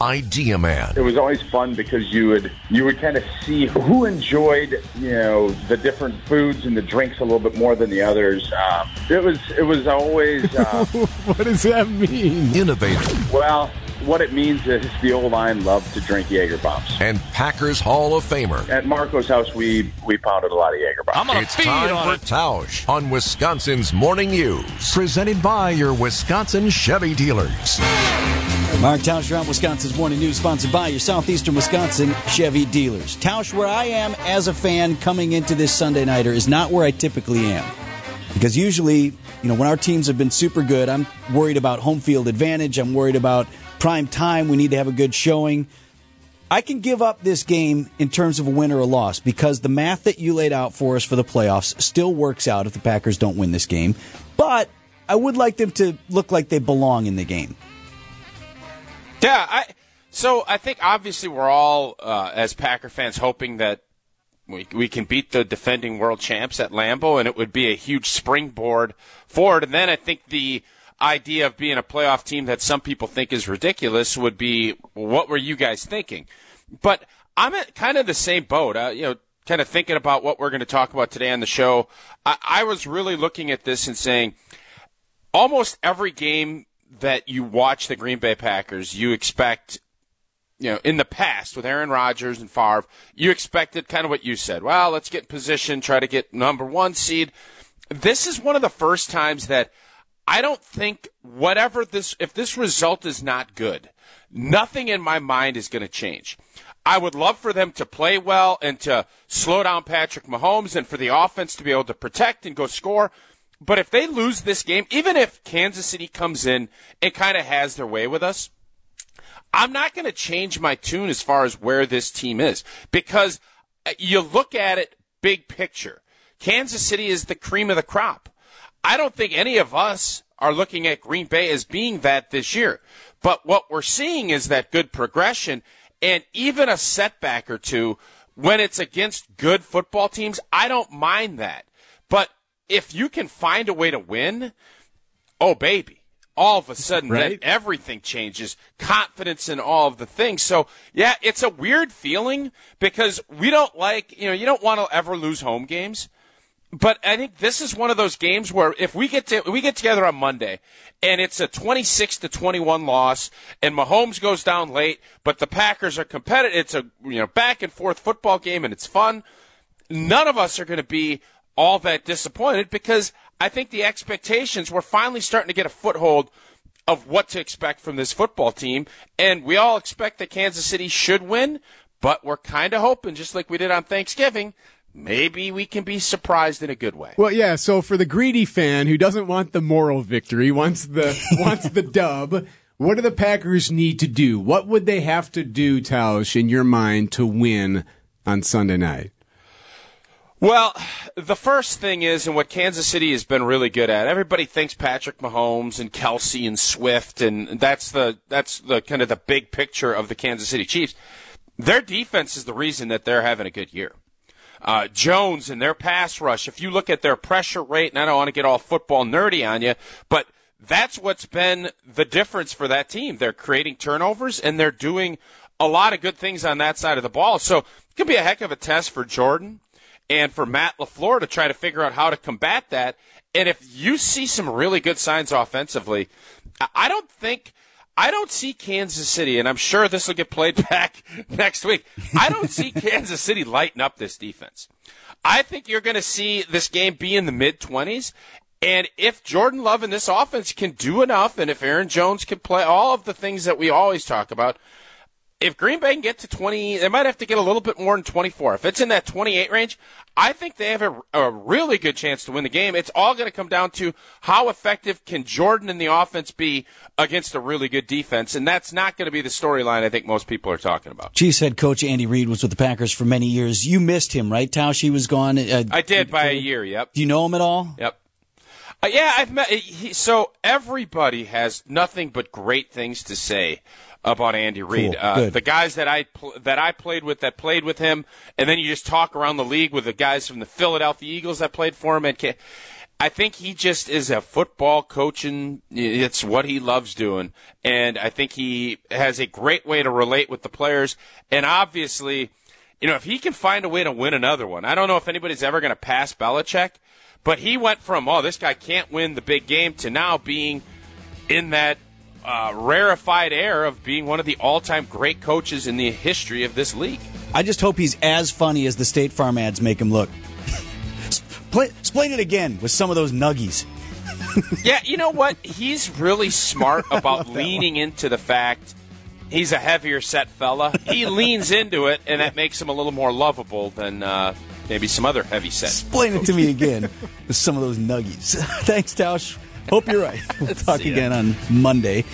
Idea Man. It was always fun because you would you would kind of see who enjoyed you know the different foods and the drinks a little bit more than the others. Um, it was it was always uh, what does that mean? Innovative. Well, what it means is the old line loved to drink Jaeger bombs. And Packers Hall of Famer. At Marco's house, we we pounded a lot of Jaeger bombs. I'm gonna It's feed time on for it. Tausch on Wisconsin's Morning News. Presented by your Wisconsin Chevy dealers. Mark Tauscher on Wisconsin's Morning News, sponsored by your Southeastern Wisconsin Chevy dealers. Tausch, where I am as a fan coming into this Sunday Nighter is not where I typically am. Because usually, you know, when our teams have been super good, I'm worried about home field advantage. I'm worried about prime time. We need to have a good showing. I can give up this game in terms of a win or a loss because the math that you laid out for us for the playoffs still works out if the Packers don't win this game. But I would like them to look like they belong in the game. Yeah, I. So I think obviously we're all uh, as Packer fans hoping that we we can beat the defending world champs at Lambeau, and it would be a huge springboard forward. And then I think the idea of being a playoff team that some people think is ridiculous would be, what were you guys thinking? But I'm at kind of the same boat. Uh, you know, kind of thinking about what we're going to talk about today on the show. I, I was really looking at this and saying, almost every game that you watch the Green Bay Packers, you expect, you know, in the past with Aaron Rodgers and Favre, you expected kind of what you said. Well, let's get in position, try to get number one seed. This is one of the first times that I don't think whatever this, if this result is not good, nothing in my mind is going to change. I would love for them to play well and to slow down Patrick Mahomes and for the offense to be able to protect and go score. But if they lose this game, even if Kansas City comes in and kind of has their way with us, I'm not going to change my tune as far as where this team is because uh, you look at it big picture. Kansas City is the cream of the crop. I don't think any of us are looking at Green Bay as being that this year. But what we're seeing is that good progression and even a setback or two when it's against good football teams. I don't mind that. If you can find a way to win, oh baby, all of a sudden Right. then everything changes. Confidence in all of the things. So yeah, it's a weird feeling because we don't like, you know, you don't want to ever lose home games. But I think this is one of those games where if we get to we get together on Monday and it's a 26 to 21 loss and Mahomes goes down late, but the Packers are competitive, it's a you know back and forth football game and it's fun. None of us are going to be all that disappointed because I think the expectations we're finally starting to get a foothold of what to expect from this football team and we all expect that Kansas City should win, but we're kind of hoping just like we did on Thanksgiving maybe we can be surprised in a good way. Well, yeah. So for the greedy fan who doesn't want the moral victory, wants the wants the dub. What do the Packers need to do? What would they have to do, Tausch, in your mind, to win on Sunday night? Well, the first thing is, and what Kansas City has been really good at, everybody thinks Patrick Mahomes and Kelce and Swift, and that's the that's the kind of the big picture of the Kansas City Chiefs. Their defense is the reason that they're having a good year. Uh, Jones and their pass rush. If you look at their pressure rate, and I don't want to get all football nerdy on you, but that's what's been the difference for that team. They're creating turnovers and they're doing a lot of good things on that side of the ball. So it could be a heck of a test for Jordan and for Matt LaFleur to try to figure out how to combat that. And if you see some really good signs offensively, I- don't think I don't see Kansas City, and I'm sure this will get played back next week. I don't see Kansas City lighten up this defense. I think you're going to see this game be in the mid 20s. And if Jordan Love and this offense can do enough, and if Aaron Jones can play all of the things that we always talk about, if Green Bay can get to 20, they might have to get a little bit more than 24. If it's in that 28 range, I think they have a, a really good chance to win the game. It's all going to come down to how effective can Jordan and the offense be against a really good defense. And that's not going to be the storyline I think most people are talking about. Chiefs head coach Andy Reid was with the Packers for many years. You missed him, right, Tausch? He was gone. Uh, I did by a year, yep. Do you know him at all? Yep. Uh, yeah, I've met. He, so everybody has nothing but great things to say about Andy Reid. Cool. Uh, the guys that I pl- that I played with that played with him, and then you just talk around the league with the guys from the Philadelphia Eagles that played for him. And I think he just is a football coach, and it's what he loves doing. And I think he has a great way to relate with the players. And obviously, you know, if he can find a way to win another one, I don't know if anybody's ever going to pass Belichick, but he went from, oh, this guy can't win the big game to now being in that uh, rarefied air of being one of the all time great coaches in the history of this league. I just hope he's as funny as the State Farm ads make him look. Explain it again with some of those nuggies. yeah, you know what? He's really smart about leaning into the fact he's a heavier set fella. He leans into it, and that makes him a little more lovable than uh, maybe some other heavy set. Explain it to me again with some of those nuggies. Thanks, Tausch. Hope you're right. We'll talk again on Monday.